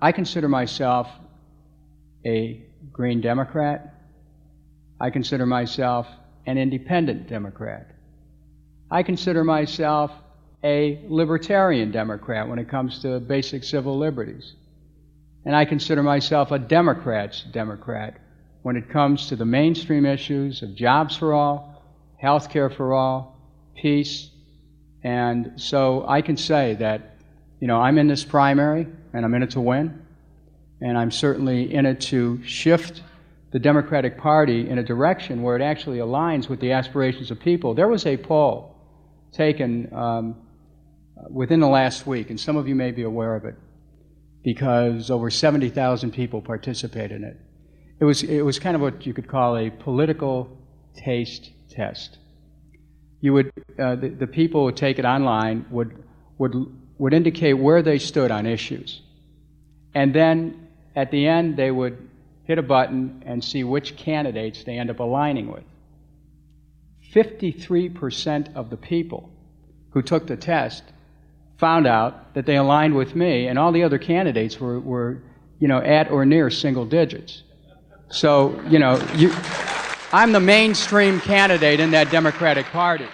I consider myself a Green Democrat. I consider myself an independent Democrat. I consider myself a libertarian Democrat when it comes to basic civil liberties. And I consider myself a Democrat's Democrat when it comes to the mainstream issues of jobs for all, health care for all, peace. And so I can say that, you know, I'm in this primary and I'm in it to win. And I'm certainly in it to shift the Democratic Party in a direction where it actually aligns with the aspirations of people. There was a poll taken um, within the last week, and some of you may be aware of it, because over 70,000 people participated in it. It was, it was kind of what you could call a political taste test. You would, uh, the, the people would take it online, would, would, would indicate where they stood on issues. And then at the end, they would hit a button and see which candidates they end up aligning with. 53% of the people who took the test found out that they aligned with me, and all the other candidates were, were you know, at or near single digits. So, you know, you, I'm the mainstream candidate in that Democratic Party.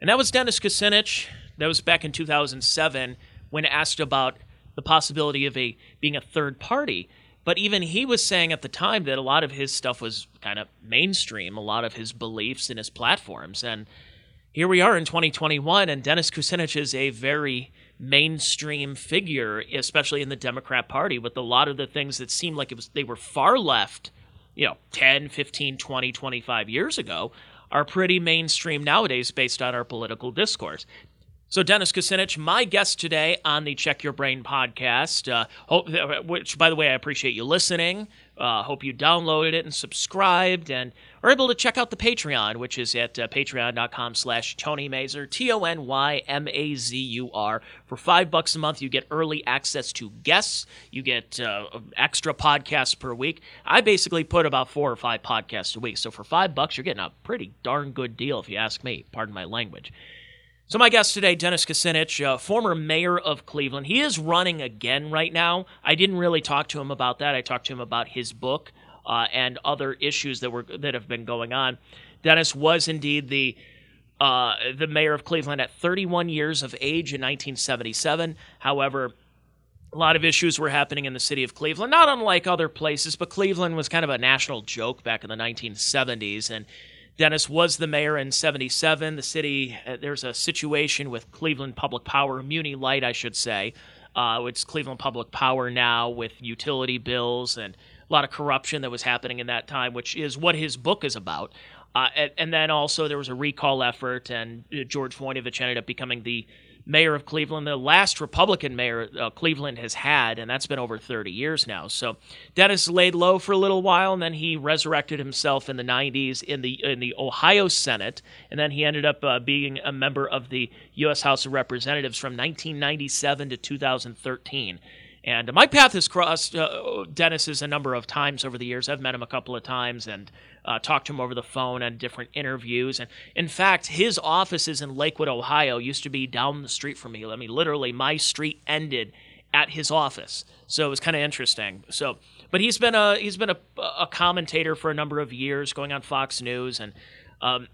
And that was Dennis Kucinich. That was back in 2007 when asked about the possibility of a being a third party. But even he was saying at the time that a lot of his stuff was kind of mainstream, a lot of his beliefs and his platforms. And here we are in 2021, and Dennis Kucinich is a very mainstream figure, especially in the Democrat Party, with a lot of the things that seemed like it was they were far left, you know, 10, 15, 20, 25 years ago, are pretty mainstream nowadays based on our political discourse. So, Dennis Kucinich, my guest today on the Check Your Brain podcast, uh, hope, which, by the way, I appreciate you listening. Uh, hope you downloaded it and subscribed and are able to check out the Patreon, which is at uh, patreon.com slash Tony Mazur, T-O-N-Y-M-A-Z-U-R. For five bucks a month, you get early access to guests. You get uh, extra podcasts per week. I basically put about four or five podcasts a week. So for five bucks, you're getting a pretty darn good deal, if you ask me. Pardon my language. So, my guest today, Dennis Kucinich, uh, former mayor of Cleveland. He is running again right now. I didn't really talk to him about that. I talked to him about his book uh, and other issues that were that have been going on. Dennis was indeed the uh, the mayor of Cleveland at 31 years of age in 1977. However, a lot of issues were happening in the city of Cleveland, not unlike other places, but Cleveland was kind of a national joke back in the 1970s, and Dennis was the mayor in 77. The city, uh, there's a situation with Cleveland Public Power, Muni Light, I should say. Uh, it's Cleveland Public Power now with utility bills and a lot of corruption that was happening in that time, which is what his book is about. Uh, and, and, then also there was a recall effort, and uh, George Voinovich ended up becoming the mayor of Cleveland, the last Republican mayor uh, Cleveland has had, and that's been over 30 years now. So Dennis laid low for a little while, and then he resurrected himself in the 90s in the in the Ohio Senate, and then he ended up uh, being a member of the U.S. House of Representatives from 1997 to 2013. And my path has crossed uh, Dennis's a number of times over the years. I've met him a couple of times and uh, talked to him over the phone and different interviews. And in fact, his office is in Lakewood, Ohio. Used to be down the street from me. I mean, literally, my street ended at his office. So it was kind of interesting. So, but he's been a he's been a, a commentator for a number of years, going on Fox News, and um,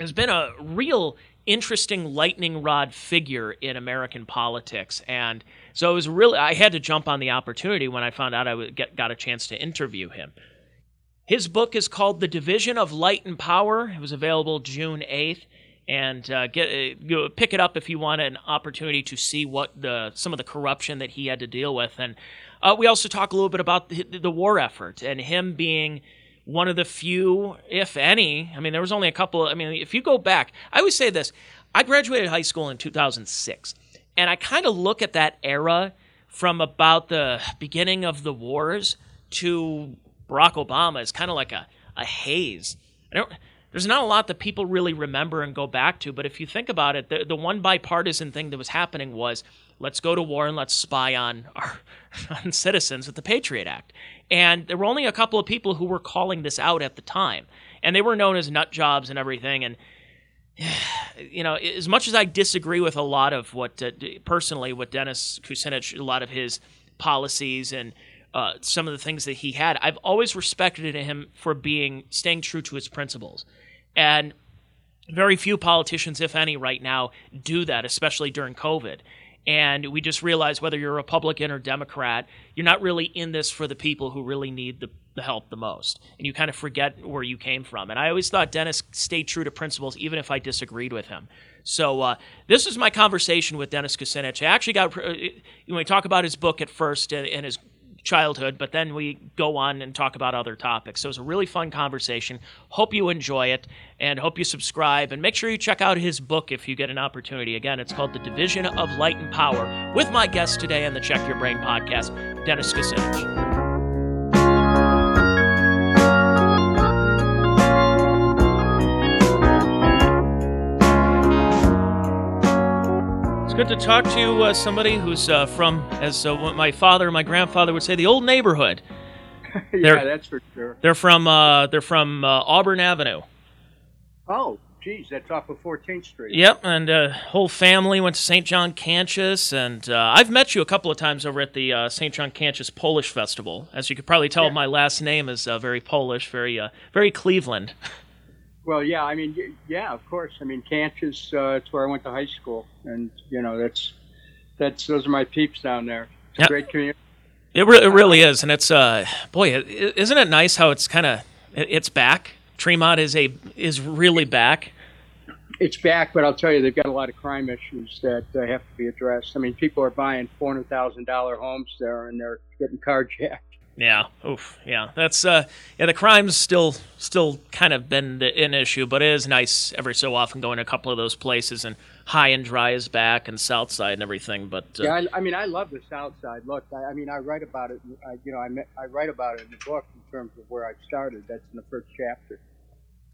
has been a real interesting lightning rod figure in American politics. And so it was really, I had to jump on the opportunity when I found out I get, got a chance to interview him. His book is called The Division of Light and Power. It was available June 8th. And uh, get uh, pick it up if you want an opportunity to see what the some of the corruption that he had to deal with. And uh, we also talk a little bit about the, the war effort and him being one of the few, if any. I mean, there was only a couple. I mean, if you go back, I always say this: I graduated high school in 2006, and I kind of look at that era from about the beginning of the wars to Barack Obama as kind of like a, a haze. I don't. There's not a lot that people really remember and go back to, but if you think about it, the, the one bipartisan thing that was happening was let's go to war and let's spy on our on citizens with the Patriot Act. And there were only a couple of people who were calling this out at the time, and they were known as nut jobs and everything. And you know, as much as I disagree with a lot of what uh, personally what Dennis Kucinich, a lot of his policies and uh, some of the things that he had. I've always respected him for being staying true to his principles, and very few politicians, if any, right now do that, especially during COVID. And we just realize whether you're a Republican or Democrat, you're not really in this for the people who really need the, the help the most. And you kind of forget where you came from. And I always thought Dennis stayed true to principles, even if I disagreed with him. So uh, this is my conversation with Dennis Kucinich. I actually got, uh, when we talk about his book at first and, and his childhood, but then we go on and talk about other topics. So it's a really fun conversation. Hope you enjoy it and hope you subscribe and make sure you check out his book if you get an opportunity. Again, it's called The Division of Light and Power with my guest today on the Check Your Brain podcast, Dennis Kucinich. It's good to talk to uh, somebody who's uh, from, as uh, my father and my grandfather would say, the old neighborhood. yeah, They're- that's for sure. They're from uh, they're from uh, Auburn Avenue. Oh, geez, that's off of 14th Street. Yep, and uh, whole family went to St. John Cantius, and uh, I've met you a couple of times over at the uh, St. John Cantius Polish Festival. As you could probably tell, Yeah. my last name is uh, very Polish, very uh, very Cleveland. Well, yeah, I mean, yeah, of course. I mean, Cantius, uh, it's where I went to high school, and you know, that's that's those are my peeps down there. It's a great community. It, re- it really is, and it's uh, boy, isn't it nice how it's kind of it's back. Tremont is a is really back. It's back, but I'll tell you, they've got a lot of crime issues that uh, have to be addressed. I mean, people are buying four hundred thousand dollar homes there, and they're getting carjacked. Yeah, oof, yeah. That's uh, yeah. The crime's still still kind of been the, an issue, but it is nice every so often going to a couple of those places and High and Dry is back and South Side and everything. But uh, Yeah, I, I mean, I love the South Side. Look, I, I mean, I write about it. I, you know, I, I write about it in the book in terms of where I started. That's in the first chapter.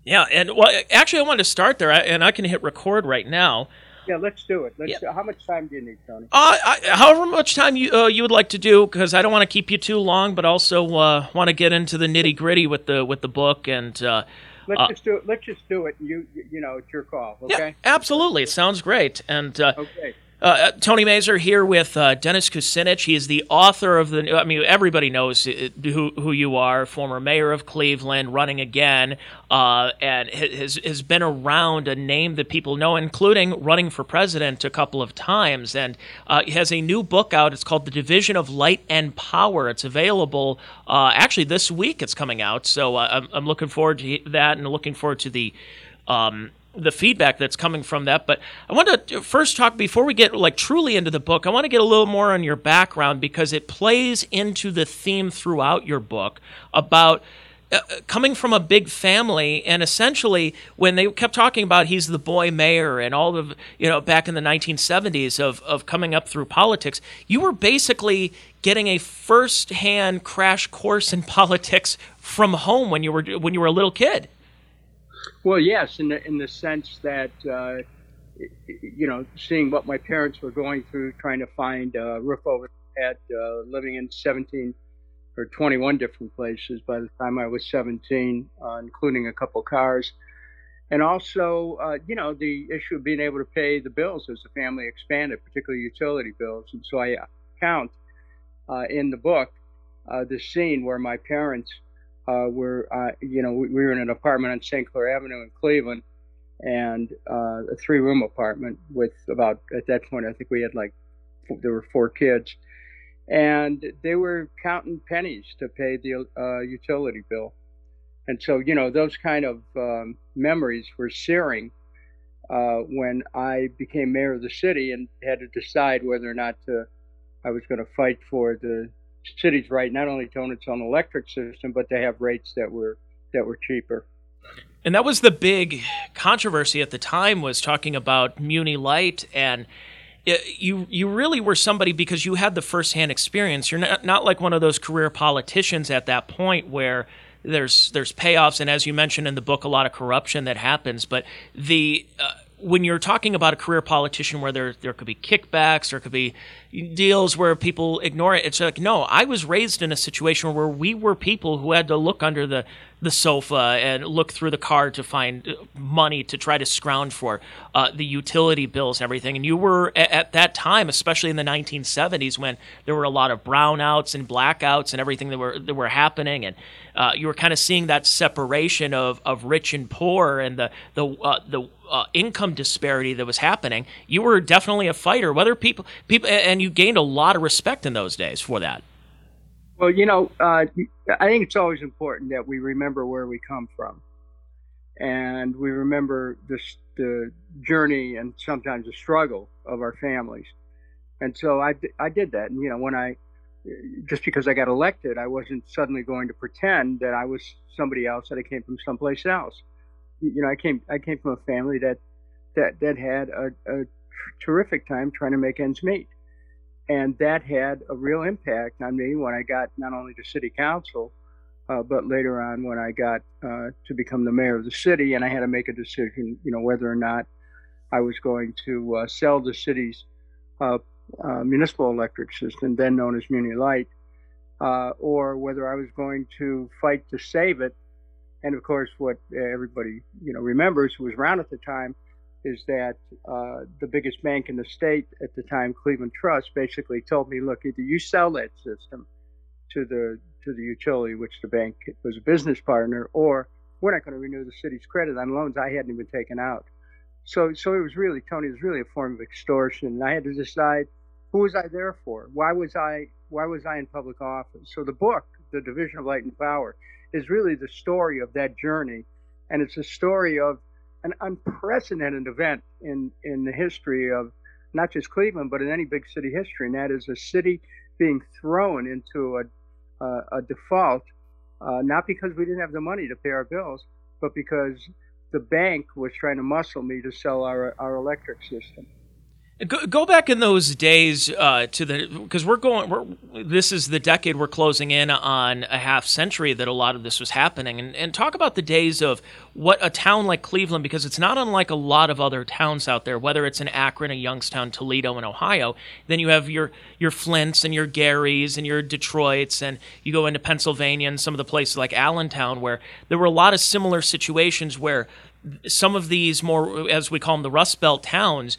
yeah, and well, actually, I wanted to start there, and I can hit record right now. Yeah, let's do it. Let's. How much time do you need, Tony? Uh, I, however much time you uh, you would like to do, because I don't want to keep you too long, but also uh, want to get into the nitty gritty with the with the book and. Uh, Let's Uh, just do it. Let's just do it. You, you, know, it's your call. yeah, Okay. absolutely. It sounds great. And uh, Okay. Uh, Tony Mazur here with uh, Dennis Kucinich. He is the author of the. I mean, everybody knows uh, who who you are. Former mayor of Cleveland, running again, uh, and has has been around a name that people know, including running for president a couple of times. And uh, he has a new book out. It's called The Division of Light and Power. It's available uh, actually this week. It's coming out, so uh, I'm I'm looking forward to that, and looking forward to the. Um, the feedback that's coming from that. But I want to first talk before we get like truly into the book. I want to get a little more on your background because it plays into the theme throughout your book about. Uh, coming from a big family, and essentially, when they kept talking about he's the boy mayor and all of you know back in the 1970s of of coming up through politics, you were basically getting a first-hand crash course in politics from home when you were when you were a little kid. Well, yes, in the in the sense that uh, you know, seeing what my parents were going through, trying to find a roof over their head, uh, living in 17 or 21 different places by the time I was 17, uh, including a couple cars. And also, uh, you know, the issue of being able to pay the bills as the family expanded, particularly utility bills. And so I count uh, in the book uh, the scene where my parents uh, were, uh, you know, we, we were in an apartment on St. Clair Avenue in Cleveland, and uh, a three-room apartment with about at that point I think we had like there were four kids, and they were counting pennies to pay the uh, utility bill, and so you know those kind of um, memories were searing uh, when I became mayor of the city and had to decide whether or not to I was going to fight for the city's right not only to own its own electric system but to have rates that were that were cheaper. And that was the big controversy at the time was talking about Muni Light and it, you you really were somebody because you had the firsthand experience. You're not not like one of those career politicians at that point where there's there's payoffs and as you mentioned in the book a lot of corruption that happens but the uh, when you're talking about a career politician where there there could be kickbacks there could be deals where people ignore it it's like no I was raised in a situation where we were people who had to look under the the sofa and look through the car to find uh, money to try to scrounge for uh, the utility bills and everything. And you were at, at, that time, especially in the 1970s, when there were a lot of brownouts and blackouts and everything that were that were happening, and uh, you were kind of seeing that separation of, of rich and poor and the the uh, the uh, income disparity that was happening. You were definitely a fighter. Whether people people and you gained a lot of respect in those days for that. Well, you know, uh, I think it's always important that we remember where we come from, and we remember this, the journey and sometimes the struggle of our families. And so I, I did that. And you know, when I just because I got elected, I wasn't suddenly going to pretend that I was somebody else that I came from someplace else. You know, I came I came from a family that that that had a, a terrific time trying to make ends meet and that had a real impact on me when I got not only to city council, uh, but later on when I got uh, to become the mayor of the city, and I had to make a decision, you know, whether or not I was going to uh, sell the city's uh, uh, municipal electric system, then known as Muni Light, uh, or whether I was going to fight to save it. And of course, what everybody you know remembers who was around at the time is that uh, the biggest bank in the state at the time, Cleveland Trust, basically told me, look, either you sell that system to the to the utility, which the bank was a business partner, or we're not going to renew the city's credit on loans I hadn't even taken out. So, so it was really Tony. It was really a form of extortion, and I had to decide who was I there for. Why was I Why was I in public office? So the book, The Division of Light and Power, is really the story of that journey, and it's a story of an unprecedented event in, in the history of not just Cleveland, but in any big city history, and that is a city being thrown into a, a default, uh, not because we didn't have the money to pay our bills, but because the bank was trying to muscle me to sell our, our electric system. Go, go back in those days uh, to the because we're going. We're, this is the decade we're closing in on a half century that a lot of this was happening, and, and talk about the days of what a town like Cleveland, because it's not unlike a lot of other towns out there, whether it's in Akron, a Youngstown, Toledo, in Ohio. Then you have your your Flints and your Garys and your Detroits, and you go into Pennsylvania and some of the places like Allentown, where there were a lot of similar situations where some of these more, as we call them, the Rust Belt towns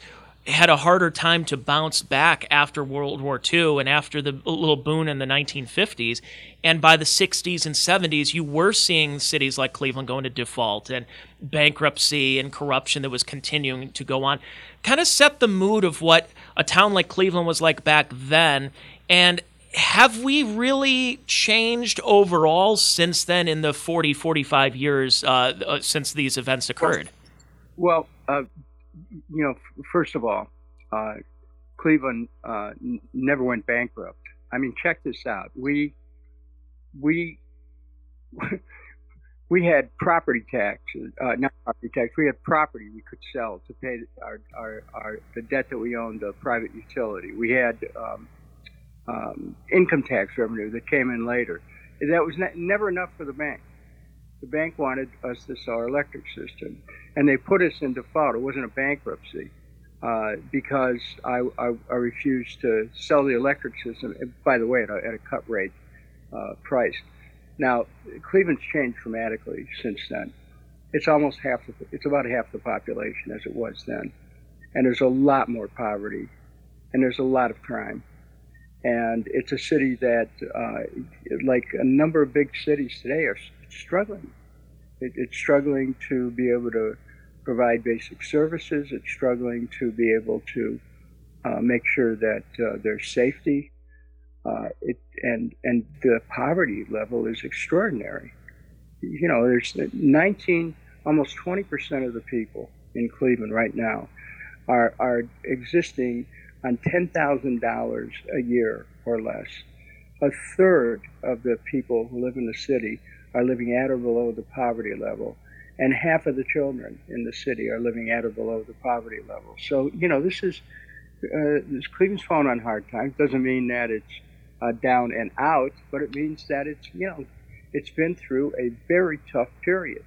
had a harder time to bounce back after World War II and after the little boom in the 1950s. And by the 60s and 70s, you were seeing cities like Cleveland go into default and bankruptcy and corruption that was continuing to go on. Kind of set the mood of what a town like Cleveland was like back then. And have we really changed overall since then in the 40, 45 years uh, uh, since these events occurred? Well, uh, you know, first of all, uh, Cleveland uh, n- never went bankrupt. I mean, check this out. We we we had property tax, uh, not property tax. We had property we could sell to pay our, our, our the debt that we owned the private utility. We had um, um, income tax revenue that came in later. That was ne- never enough for the bank the bank wanted us to sell our electric system, and they put us in default. It wasn't a bankruptcy uh, because I, I, I, refused to sell the electric system. By the way, at a, at a cut rate uh, price. Now, Cleveland's changed dramatically since then. It's almost half. The, it's about half the population as it was then, and there's a lot more poverty, and there's a lot of crime and it's a city that, uh, like a number of big cities today, are struggling. It, it's struggling to be able to provide basic services. It's struggling to be able to uh, make sure that uh, there's safety. Uh, it, and and the poverty level is extraordinary. You know, there's 19, almost 20 percent of the people in Cleveland right now are are existing on ten thousand dollars a year or less. A third of the people who live in the city are living at or below the poverty level, and half of the children in the city are living at or below the poverty level. So, you know, this is uh, this Cleveland's fallen on hard times. Doesn't mean that it's uh, down and out, but it means that it's you know it's been through a very tough period.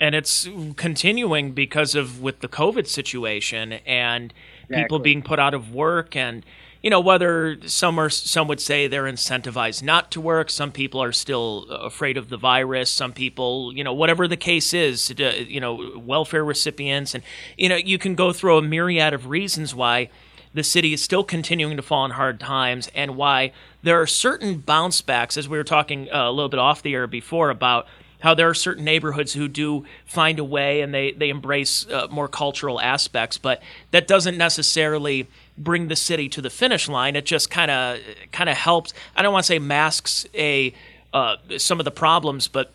And it's continuing because of with the COVID situation and exactly. people being put out of work and you know whether some are some would say they're incentivized not to work. Some people are still afraid of the virus. Some people you know whatever the case is you know welfare recipients. And you know you can go through a myriad of reasons why the city is still continuing to fall in hard times and why there are certain bounce backs as we were talking uh, a little bit off the air before about how there are certain neighborhoods who do find a way and they they embrace uh, more cultural aspects. But that doesn't necessarily bring the city to the finish line. It just kind of kind of helps. I don't want to say masks a uh, some of the problems, but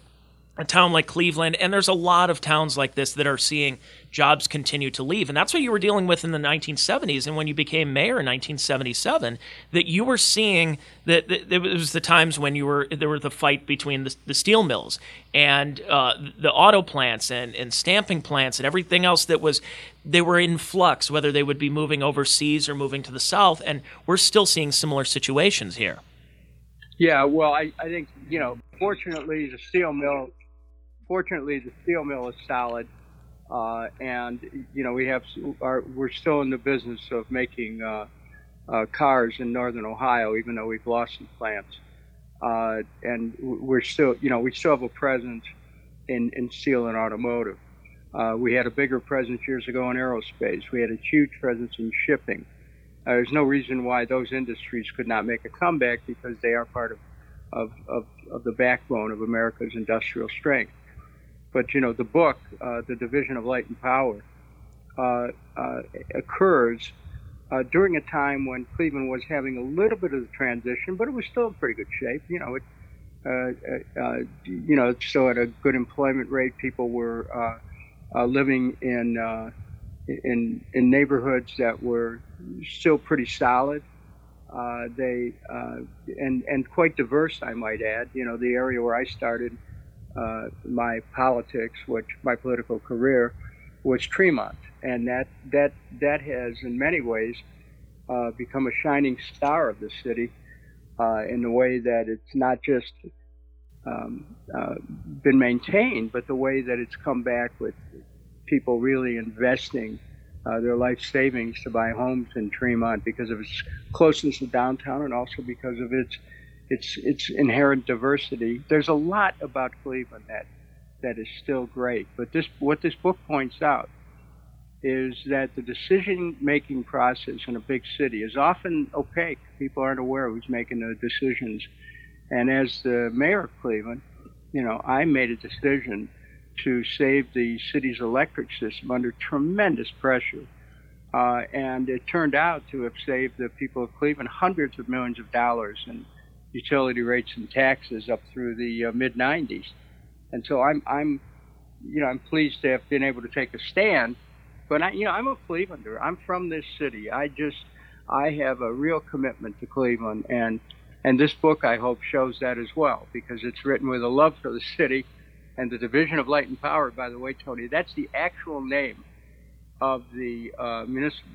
a town like Cleveland, and there's a lot of towns like this that are seeing jobs continue to leave. And that's what you were dealing with in the 1970s. And when you became mayor in 1977, that you were seeing that, that it was the times when you were there were the fight between the, the steel mills and uh, the auto plants and, and stamping plants and everything else that was they were in flux, whether they would be moving overseas or moving to the south. And we're still seeing similar situations here. Yeah, well, I, I think, you know, fortunately, the steel mill fortunately, the steel mill is solid, uh, and you know we have our, we're still in the business of making uh, uh, cars in northern Ohio, even though we've lost some plants, uh, and we're still you know we still have a presence in, in steel and automotive. Uh, we had a bigger presence years ago in aerospace. We had a huge presence in shipping. Uh, there's no reason why those industries could not make a comeback because they are part of, of, of, of the backbone of America's industrial strength. But you know, the book, uh, the Division of Light and Power, uh, uh, occurs uh, during a time when Cleveland was having a little bit of a transition, but it was still in pretty good shape. You know, it, you know, still at a good employment rate. People were living in in in neighborhoods that were still pretty solid. Uh, they uh, and and quite diverse, I might add. You know, the area where I started uh, my politics, which my political career, was Tremont, and that that that has in many ways uh, become a shining star of the city uh, in the way that it's not just um, uh, been maintained, but the way that it's come back with people really investing. Uh, their life savings to buy homes in Tremont because of its closeness to downtown and also because of its its its inherent diversity. There's a lot about Cleveland that that is still great. But this what this book points out is that the decision making process in a big city is often opaque. People aren't aware who's making the decisions. And as the mayor of Cleveland, you know, I made a decision to save the city's electric system under tremendous pressure. Uh, and it turned out to have saved the people of Cleveland hundreds of millions of dollars in utility rates and taxes up through the uh, mid 90s. And so I'm, I'm, you know, I'm pleased to have been able to take a stand. But I, you know, I'm a Clevelander. I'm from this city. I just, I have a real commitment to Cleveland, and and this book I hope shows that as well because it's written with a love for the city, and the Division of Light and Power. By the way, Tony, that's the actual name of the uh, municipal.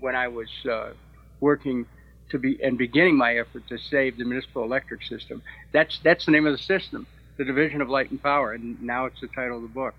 When I was uh, working to be and beginning my effort to save the municipal electric system. That's that's the name of the system, the Division of Light and Power, and now it's the title of the book.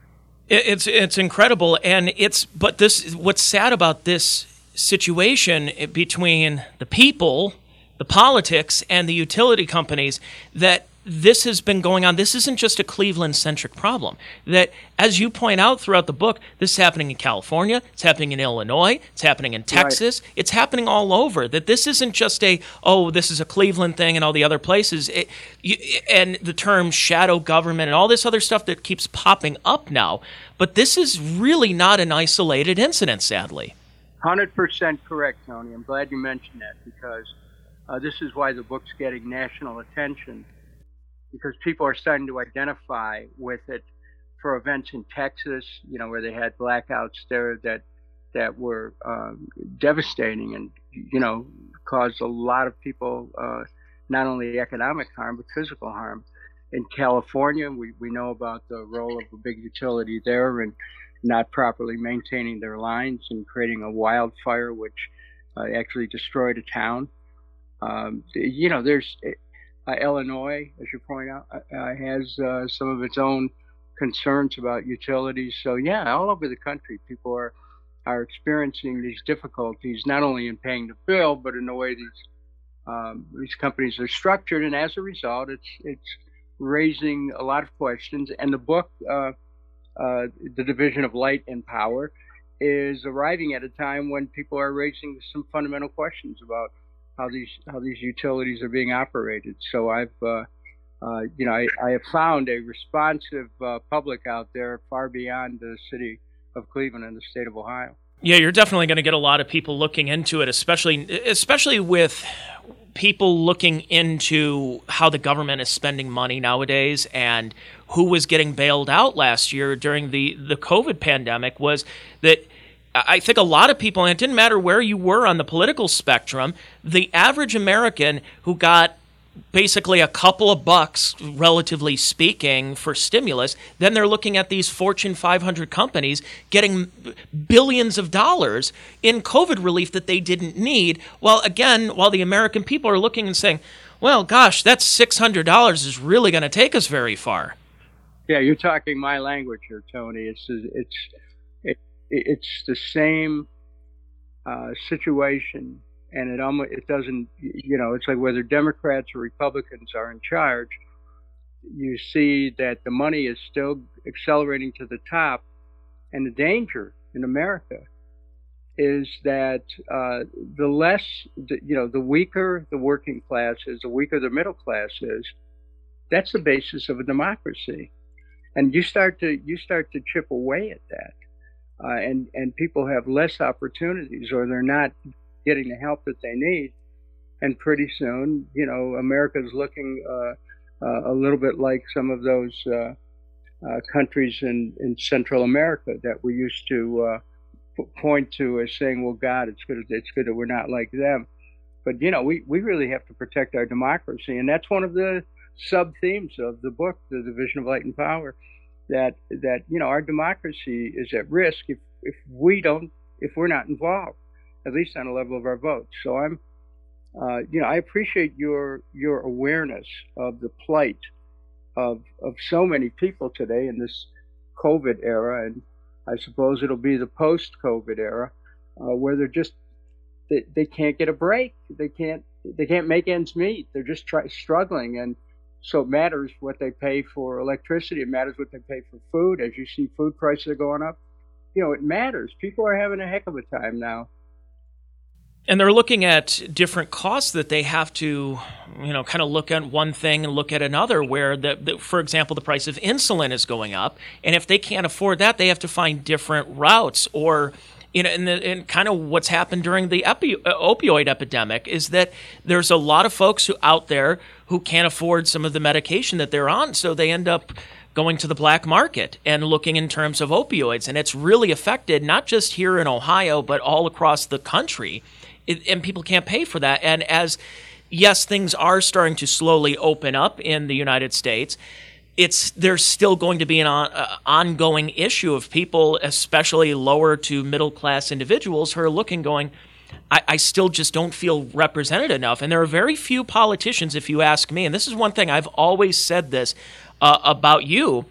It's it's incredible, and it's but this what's sad about this situation between the people, the politics, and the utility companies that this has been going on. This isn't just a Cleveland centric problem. That, as you point out throughout the book, this is happening in California, it's happening in Illinois, it's happening in Texas, right. it's happening all over. That this isn't just a, oh, this is a Cleveland thing and all the other places. It, you, and the term shadow government and all this other stuff that keeps popping up now. But this is really not an isolated incident, sadly. 100% correct, Tony. I'm glad you mentioned that because uh, this is why the book's getting national attention because people are starting to identify with it for events in Texas, you know, where they had blackouts there that that were um, devastating and you know caused a lot of people uh, not only economic harm but physical harm. In California, we, we know about the role of a big utility there and not properly maintaining their lines and creating a wildfire which uh, actually destroyed a town. Um, you know, there's Illinois, as you point out, uh, uh, has some of its own concerns about utilities. So yeah, all over the country, people are are experiencing these difficulties not only in paying the bill, but in the way these um, these companies are structured, and as a result, it's it's raising a lot of questions. And the book, uh, uh, the division of light and power, is arriving at a time when people are raising some fundamental questions about how these how these utilities are being operated. So I've uh, uh, you know I, I, have found a responsive uh, public out there far beyond the city of Cleveland and the state of Ohio. Yeah, you're definitely going to get a lot of people looking into it, especially especially with people looking into how the government is spending money nowadays and who was getting bailed out last year during the the COVID pandemic was that I think a lot of people, and it didn't matter where you were on the political spectrum, the average American who got basically a couple of bucks, relatively speaking, for stimulus, then they're looking at these Fortune 500 companies getting billions of dollars in COVID relief that they didn't need. Well, again, while the American people are looking and saying, well, gosh, that's $600 is really going to take us very far. Yeah, you're talking my language here, Tony. It's it's it's the same uh, situation, and it almost it doesn't you know it's like whether Democrats or Republicans are in charge, you see that the money is still accelerating to the top, and the danger in America is that uh, the less you know the weaker the working class is, the weaker the middle class is. That's the basis of a democracy, and you start to you start to chip away at that uh, and and people have less opportunities or they're not getting the help that they need. And pretty soon you know america's looking uh, uh, a little bit like some of those uh, uh, countries in, in central america that we used to uh, point to as saying well god it's good it's good that we're not like them. But you know we, we really have to protect our democracy and that's one of the sub themes of the book the division of light and power that that you know our democracy is at risk if if we don't if we're not involved, at least on the level of our votes. So I'm, uh, you know, I appreciate your your awareness of the plight of of so many people today in this COVID era, and I suppose it'll be the post-COVID era uh, where they're just they, they can't get a break. They can't they can't make ends meet. They're just try, struggling and so it matters what they pay for electricity. It matters what they pay for food. As you see, food prices are going up. You know, it matters. People are having a heck of a time now. And they're looking at different costs that they have to, you know, kind of look at one thing and look at another. Where, the, the, for example, the price of insulin is going up, and if they can't afford that, they have to find different routes or you know, and, the, and kind of what's happened during the epi- uh, opioid epidemic is that there's a lot of folks who out there who can't afford some of the medication that they're on, so they end up going to the black market and looking in terms of opioids, and it's really affected not just here in Ohio but all across the country, it, and people can't pay for that. And as yes, things are starting to slowly open up in the United States it's there's still going to be an on, uh, ongoing issue of people, especially lower to middle class individuals, who are looking, going, I, I, still just don't feel represented enough. And there are very few politicians, if you ask me, and this is one thing I've always said this uh, about you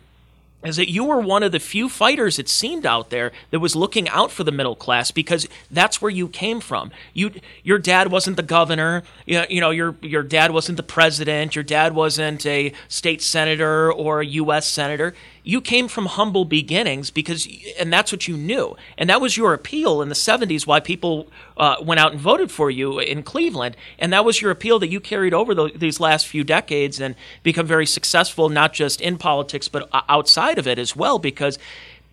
is that you were one of the few fighters it seemed out there that was looking out for the middle class because that's where you came from. You your dad wasn't the governor, you know, you know your your dad wasn't the president, your dad wasn't a state senator or a US senator you came from humble beginnings because, and that's what you knew. And that was your appeal in the 70s why people uh, went out and voted for you in Cleveland. And that was your appeal that you carried over the, these last few decades and become very successful, not just in politics, but outside of it as well, because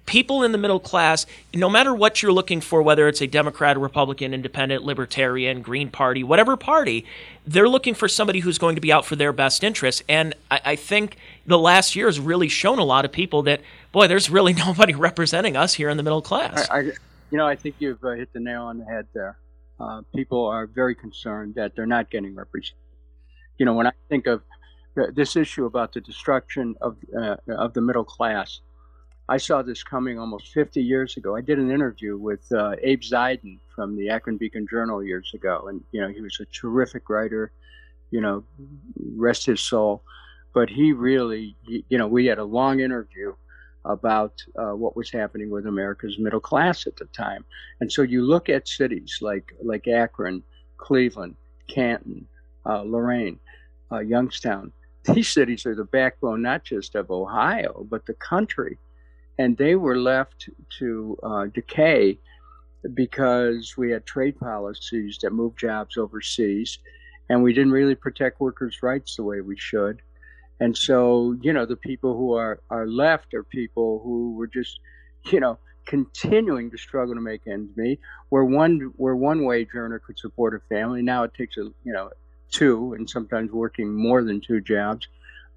people in the middle class, no matter what you're looking for, whether it's a Democrat, Republican, Independent, Libertarian, Green Party, whatever party, they're looking for somebody who's going to be out for their best interests. And I, I think the last year has really shown a lot of people that, boy, there's really nobody representing us here in the middle class. I, I you know, I think you've uh, hit the nail on the head there. Uh, people are very concerned that they're not getting represented. You know, when I think of this issue about the destruction of uh, of the middle class, I saw this coming almost 50 years ago. I did an interview with uh, Abe Zaidan from the Akron Beacon Journal years ago, and you know he was a terrific writer. You know, rest his soul. But he really, you know, we had a long interview about uh, what was happening with America's middle class at the time. And so you look at cities like like Akron, Cleveland, Canton, uh, Lorain, uh, Youngstown. These cities are the backbone not just of Ohio but the country, and they were left to uh, decay because we had trade policies that moved jobs overseas, and we didn't really protect workers' rights the way we should and so, you know, the people who are, are left are people who were just, you know, continuing to struggle to make ends meet. Where one where one wage earner could support a family, now it takes a you know two and sometimes working more than two jobs.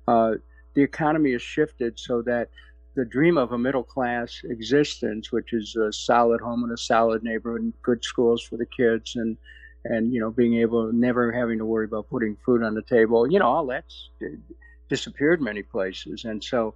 Uh, the economy has shifted so that the dream of a middle class existence, which is a solid home and a solid neighborhood, and good schools for the kids, and and you know being able never having to worry about putting food on the table, you know all that's disappeared many places. And so,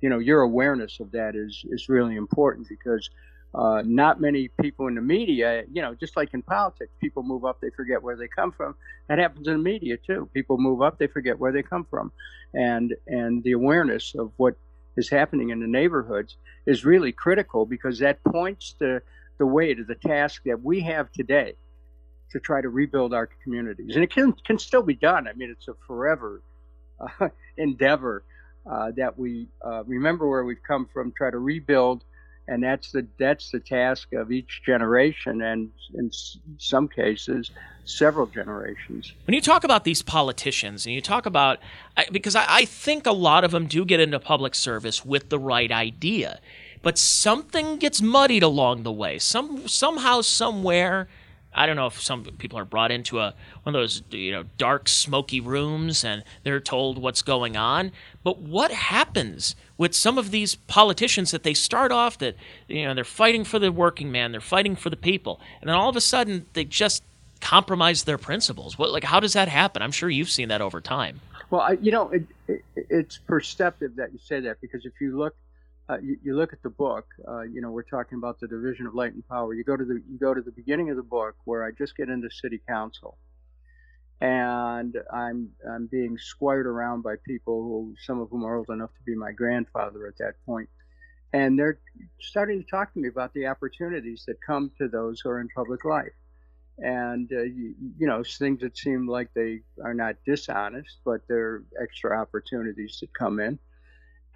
you know, your awareness of that is is really important because uh, not many people in the media, you know, just like in politics, people move up, they forget where they come from. That happens in the media too. People move up, they forget where they come from, and and the awareness of what is happening in the neighborhoods is really critical because that points to the way to the task that we have today to try to rebuild our communities, and it can can still be done. I mean, it's a forever uh, endeavor uh, that we uh, remember where we've come from, try to rebuild, and that's the that's the task of each generation, and in some cases, several generations. When you talk about these politicians, and you talk about because I, think a lot of them do get into public service with the right idea, but something gets muddied along the way. Some somehow somewhere I don't know if some people are brought into a one of those you know dark, smoky rooms and they're told what's going on. But what happens with some of these politicians that they start off that you know they're fighting for the working man, they're fighting for the people, and then all of a sudden they just compromise their principles. What like how does that happen? I'm sure you've seen that over time. Well, I, you know, it, it, it's perceptive that you say that because if you look uh, you, you, look at the book, uh, you know, we're talking about the division of light and power. You go to the you go to the beginning of the book where I just get into city council, and I'm I'm being squired around by people who some of whom are old enough to be my grandfather at that point, and they're starting to talk to me about the opportunities that come to those who are in public life, and uh, you, you know things that seem like they are not dishonest, but they're extra opportunities that come in.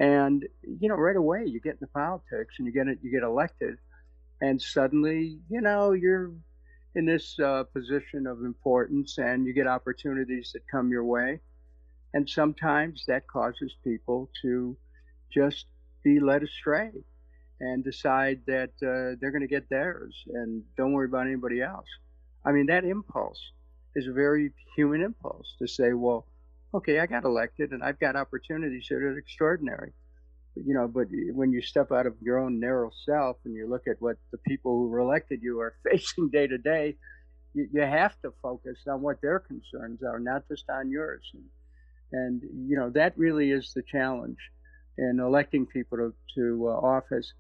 And you know right away you get into politics and you get you get elected and suddenly you know you're in this uh, position of importance and you get opportunities that come your way and sometimes that causes people to just be led astray and decide that uh, they're going to get theirs and don't worry about anybody else i mean that impulse is a very human impulse to say well okay, I got elected and I've got opportunities that are extraordinary. You know, but when you step out of your own narrow self and you look at what the people who elected you are facing day to day, you, you have to focus on what their concerns are, not just on yours. And, and you know, that really is the challenge in electing people to, to uh, office.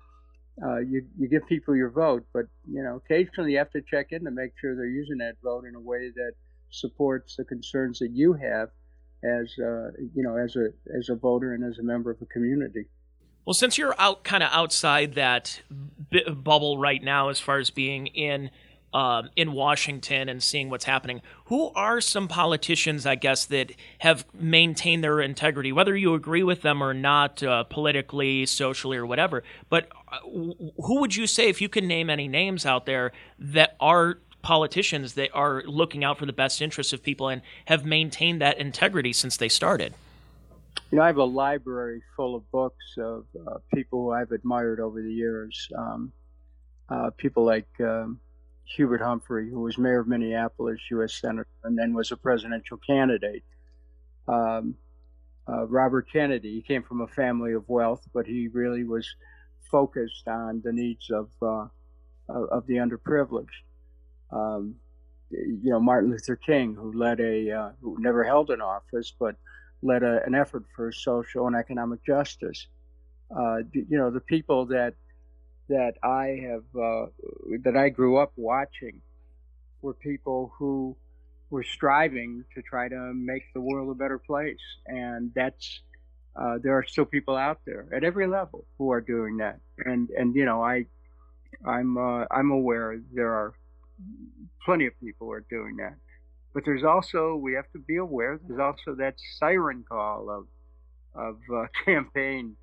Uh, you, you give people your vote, but you know occasionally you have to check in to make sure they're using that vote in a way that supports the concerns that you have as uh, you know as a as a voter and as a member of a community. Well, since you're out kind of outside that b- bubble right now, as far as being in um, in Washington and seeing what's happening, who are some politicians, I guess, that have maintained their integrity, whether you agree with them or not, uh, politically, socially, or whatever? But uh, who would you say, if you can name any names out there, that are politicians that are looking out for the best interests of people and have maintained that integrity since they started? You know, I have a library full of books of uh, people who I've admired over the years. Um, uh, people like um, Hubert Humphrey, who was mayor of Minneapolis, U.S. senator, and then was a presidential candidate. Um, uh, Robert Kennedy, he came from a family of wealth, but he really was focused on the needs of uh, of the underprivileged um, you know, Martin Luther King, who led a, uh, who never held an office, but led a, an effort for social and economic justice. Uh, you know, the people that that I have, uh, that I grew up watching, were people who were striving to try to make the world a better place, and that's uh, there are still people out there at every level who are doing that, and and you know I I'm uh, I'm aware there are plenty of people who are doing that, but there's also we have to be aware there's also that siren call of of uh, campaign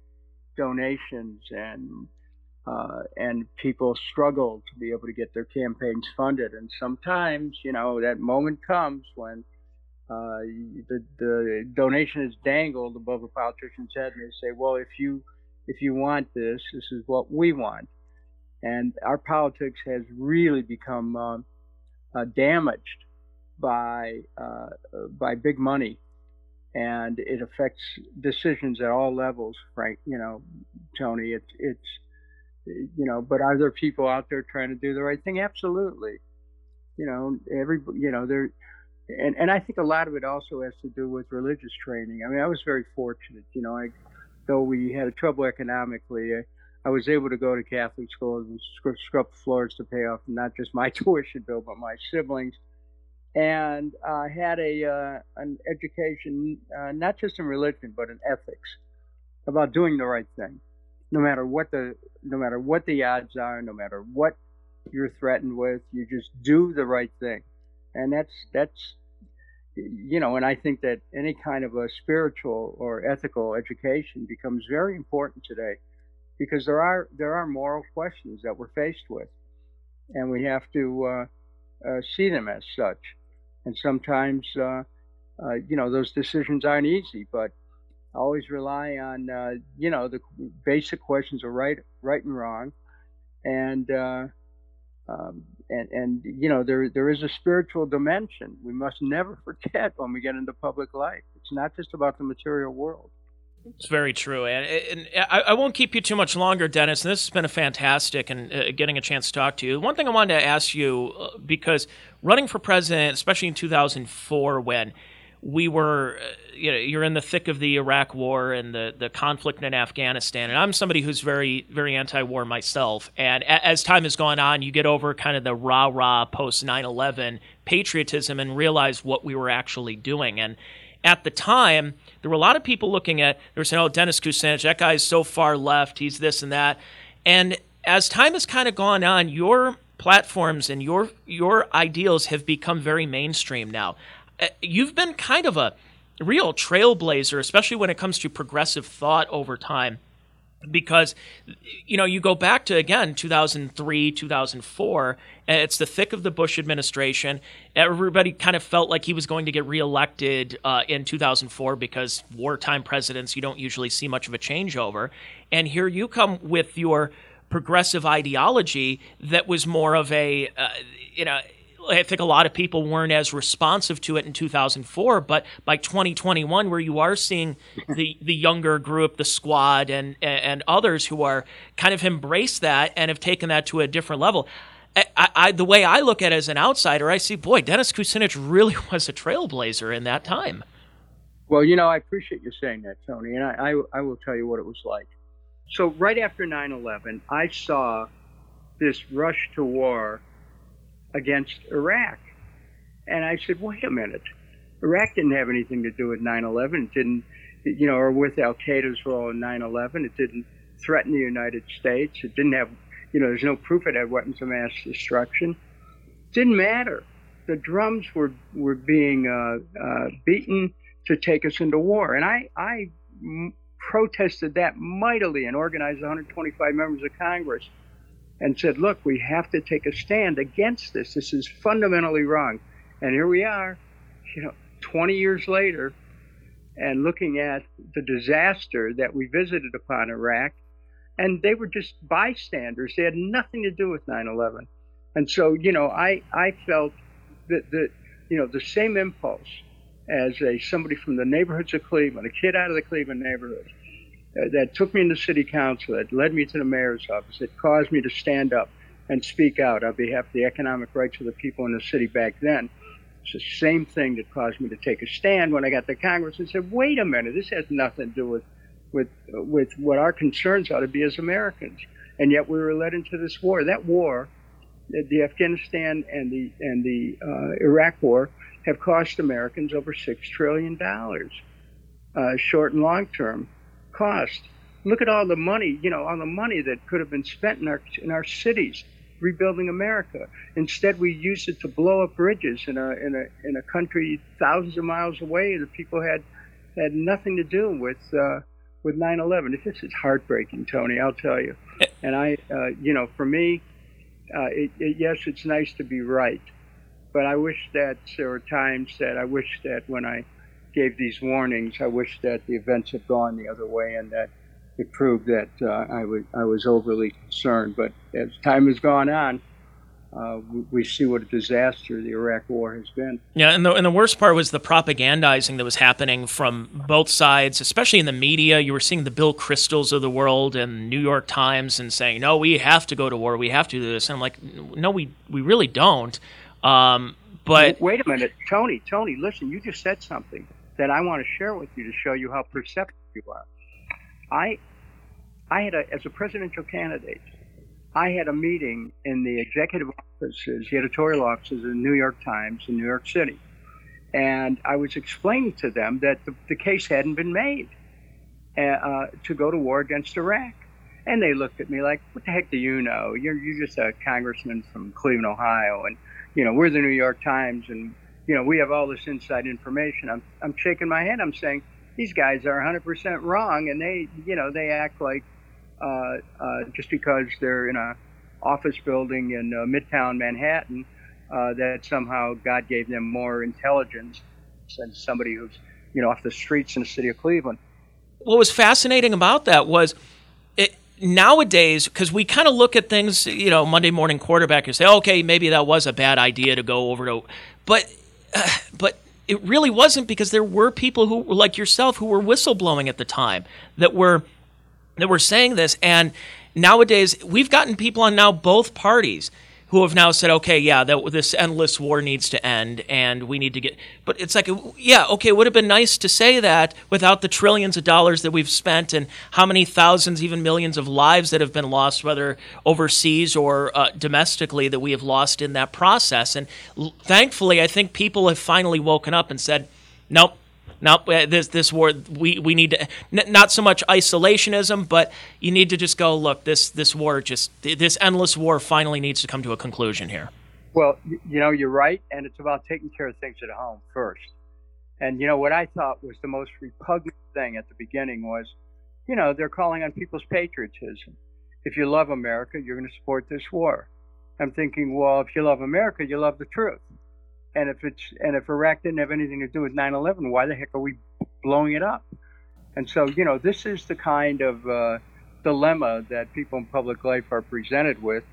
donations and uh, and people struggle to be able to get their campaigns funded. And sometimes, you know, that moment comes when uh, the, the donation is dangled above a politician's head, and they say, "Well, if you if you want this, this is what we want." And our politics has really become uh, uh, damaged by uh, by big money, and it affects decisions at all levels. Right? you know, Tony, it's it's you know, but are there people out there trying to do the right thing? Absolutely. You know, every you know there and and I think a lot of it also has to do with religious training. I mean, I was very fortunate. You know, I though we had trouble economically, I, I was able to go to Catholic school and scrub, scrub floors to pay off not just my tuition bill but my siblings, and uh, had a uh, an education uh, not just in religion but in ethics about doing the right thing, no matter what the no matter what the odds are, no matter what you're threatened with, you just do the right thing. And that's that's you know and i think that any kind of a spiritual or ethical education becomes very important today because there are there are moral questions that we're faced with and we have to uh, uh, see them as such and sometimes uh, uh you know those decisions aren't easy but I always rely on uh, you know the basic questions of right right and wrong. And uh, um, and and you know there there is a spiritual dimension we must never forget when we get into public life. It's not just about the material world it's very true, and, and I, I, won't keep you too much longer, Dennis. This has been a fantastic and uh, getting a chance to talk to you. One thing I wanted to ask you uh, because running for president, especially in 2004, when we were, uh, you know, you're in the thick of the Iraq War and the the conflict in Afghanistan, and I'm somebody who's very very anti-war myself. And a- as time has gone on, you get over kind of the rah rah post 9/11 patriotism and realize what we were actually doing. And at the time, there were a lot of people looking at they were saying, "Oh, Dennis Kucinich, that guy's so far left. He's this and that." And as time has kind of gone on, your platforms and your your ideals have become very mainstream now. Uh, you've been kind of a real trailblazer, especially when it comes to progressive thought over time. Because, you know, you go back to, again, 2003, 2004, it's the thick of the Bush administration. Everybody kind of felt like he was going to get reelected uh, in 2004 because wartime presidents, you don't usually see much of a changeover. And here you come with your progressive ideology that was more of a, uh, you know, I think a lot of people weren't as responsive to it in 2004, but by 2021, where you are seeing the the younger group, the squad, and and others who are kind of embraced that and have taken that to a different level. I, I, the way I look at it as an outsider, I see, boy, Dennis Kucinich really was a trailblazer in that time. Well, you know, I appreciate you saying that, Tony, and I, I, I will tell you what it was like. So, right after 9 11, I saw this rush to war against Iraq. And I said, wait a minute. Iraq didn't have anything to do with 9 11. It didn't, you know, or with Al Qaeda's role in 9 11. It didn't threaten the United States. It didn't have, you know, there's no proof it had weapons of mass destruction. It didn't matter. The drums were, were being uh, uh, beaten to take us into war. And I, I m- protested that mightily and organized 125 members of Congress and said, look, we have to take a stand against this. This is fundamentally wrong. And here we are, you know, 20 years later, and looking at the disaster that we visited upon Iraq. And they were just bystanders. They had nothing to do with 9 11. And so, you know, I, I felt that, that, you know, the same impulse as a somebody from the neighborhoods of Cleveland, a kid out of the Cleveland neighborhood, that took me into city council, that led me to the mayor's office, that caused me to stand up and speak out on behalf of the economic rights of the people in the city back then. It's the same thing that caused me to take a stand when I got to Congress and said, "Wait a minute, this has nothing to do with with with what our concerns ought to be as Americans." And yet we were led into this war. That war, the Afghanistan and the and the uh, Iraq war, have cost Americans over six trillion dollars, uh, short and long term cost. Look at all the money, you know, all the money that could have been spent in our in our cities rebuilding America. Instead, we used it to blow up bridges in a in a in a country thousands of miles away that people had had nothing to do with uh, with 9/11. This is heartbreaking, Tony. I'll tell you. And I, uh, you know, for me, uh, it, it, yes, it's nice to be right, but I wish that there were times that I wish that when I gave these warnings, I wish that the events had gone the other way and that it proved that uh, I, was, I was overly concerned. But as time has gone on, uh, we see what a disaster the Iraq War has been. Yeah, and the, and the worst part was the propagandizing that was happening from both sides, especially in the media. You were seeing the Bill Kristols of the world and New York Times and saying, "No, we have to go to war. We have to do this." And I'm like, "No, we we really don't." Um, but wait a minute, Tony. Tony, listen. You just said something that I want to share with you to show you how perceptive you are. I, I had a, as a presidential candidate, I had a meeting in the executive offices, the editorial offices of the New York Times in New York City. And I was explaining to them that the, the case hadn't been made uh, uh, to go to war against Iraq. And they looked at me like, what the heck do you know? You're, you're just a congressman from Cleveland, Ohio. And, you know, we're the New York Times and, you know, we have all this inside information. I'm, I'm shaking my head. I'm saying, these guys are 100% wrong. And they, you know, they act like uh, uh, just because they're in a office building in uh, Midtown Manhattan, that somehow God gave them more intelligence than somebody who's you know off the streets in the city of Cleveland. What was fascinating about that was nowadays because we kind of look at things, you know, Monday morning quarterback and say, okay, maybe that was a bad idea to go over to, but uh, but it really wasn't because there were people who were like yourself who were whistleblowing at the time that were that were saying this. And nowadays, we've gotten people on now both parties who have now said, okay, yeah, that this endless war needs to end, and we need to get. But it's like, yeah, okay, it would have been nice to say that without the trillions of dollars that we've spent, and how many thousands, even millions of lives that have been lost, whether overseas or uh, domestically, that we have lost in that process. And l- thankfully, I think people have finally woken up and said, nope, now uh, this this war we we need to n- not so much isolationism, but you need to just go look. This this war just this endless war finally needs to come to a conclusion here. Well, you know you're right, and it's about taking care of things at home first. And you know what I thought was the most repugnant thing at the beginning was, you know, they're calling on people's patriotism. If you love America, you're going to support this war. I'm thinking, well, if you love America, you love the truth. And if it's and if Iraq didn't have anything to do with 9/11, why the heck are we blowing it up? And so, you know, this is the kind of uh, dilemma that people in public life are presented with.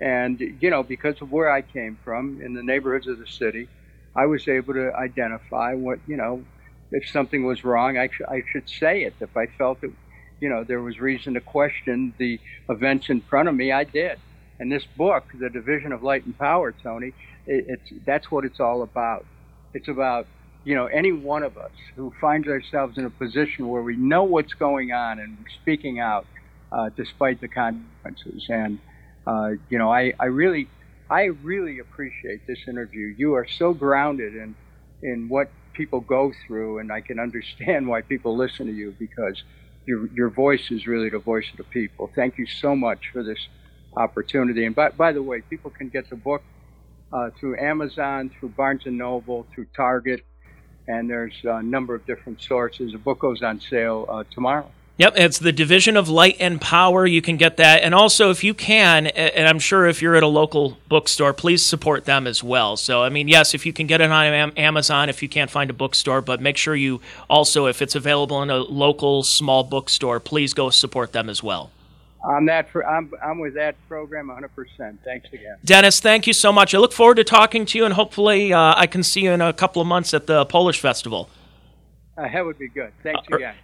And you know, because of where I came from in the neighborhoods of the city, I was able to identify what you know. If something was wrong, I, sh- I should say it. If I felt that, you know, there was reason to question the events in front of me, I did. And this book, The Division of Light and Power, Tony, it, it's that's what it's all about. It's about you know any one of us who finds ourselves in a position where we know what's going on and speaking out uh, despite the consequences. And uh, you know, I, I really I really appreciate this interview. You are so grounded in in what people go through, and I can understand why people listen to you because your your voice is really the voice of the people. Thank you so much for this opportunity. And by, by the way, people can get the book uh, through Amazon, through Barnes and Noble, through Target, and there's a number of different sources. The book goes on sale uh, tomorrow. Yep, it's the Division of Light and Power. You can get that. And also, if you can, and I'm sure if you're at a local bookstore, please support them as well. So, I mean, yes, if you can get it on Amazon, if you can't find a bookstore, but make sure you also, if it's available in a local small bookstore, please go support them as well. I'm that for, I'm I'm with that program 100%. Thanks again. Dennis, thank you so much. I look forward to talking to you, and hopefully uh, I can see you in a couple of months at the Polish Festival. Uh, that would be good. Thanks uh, again.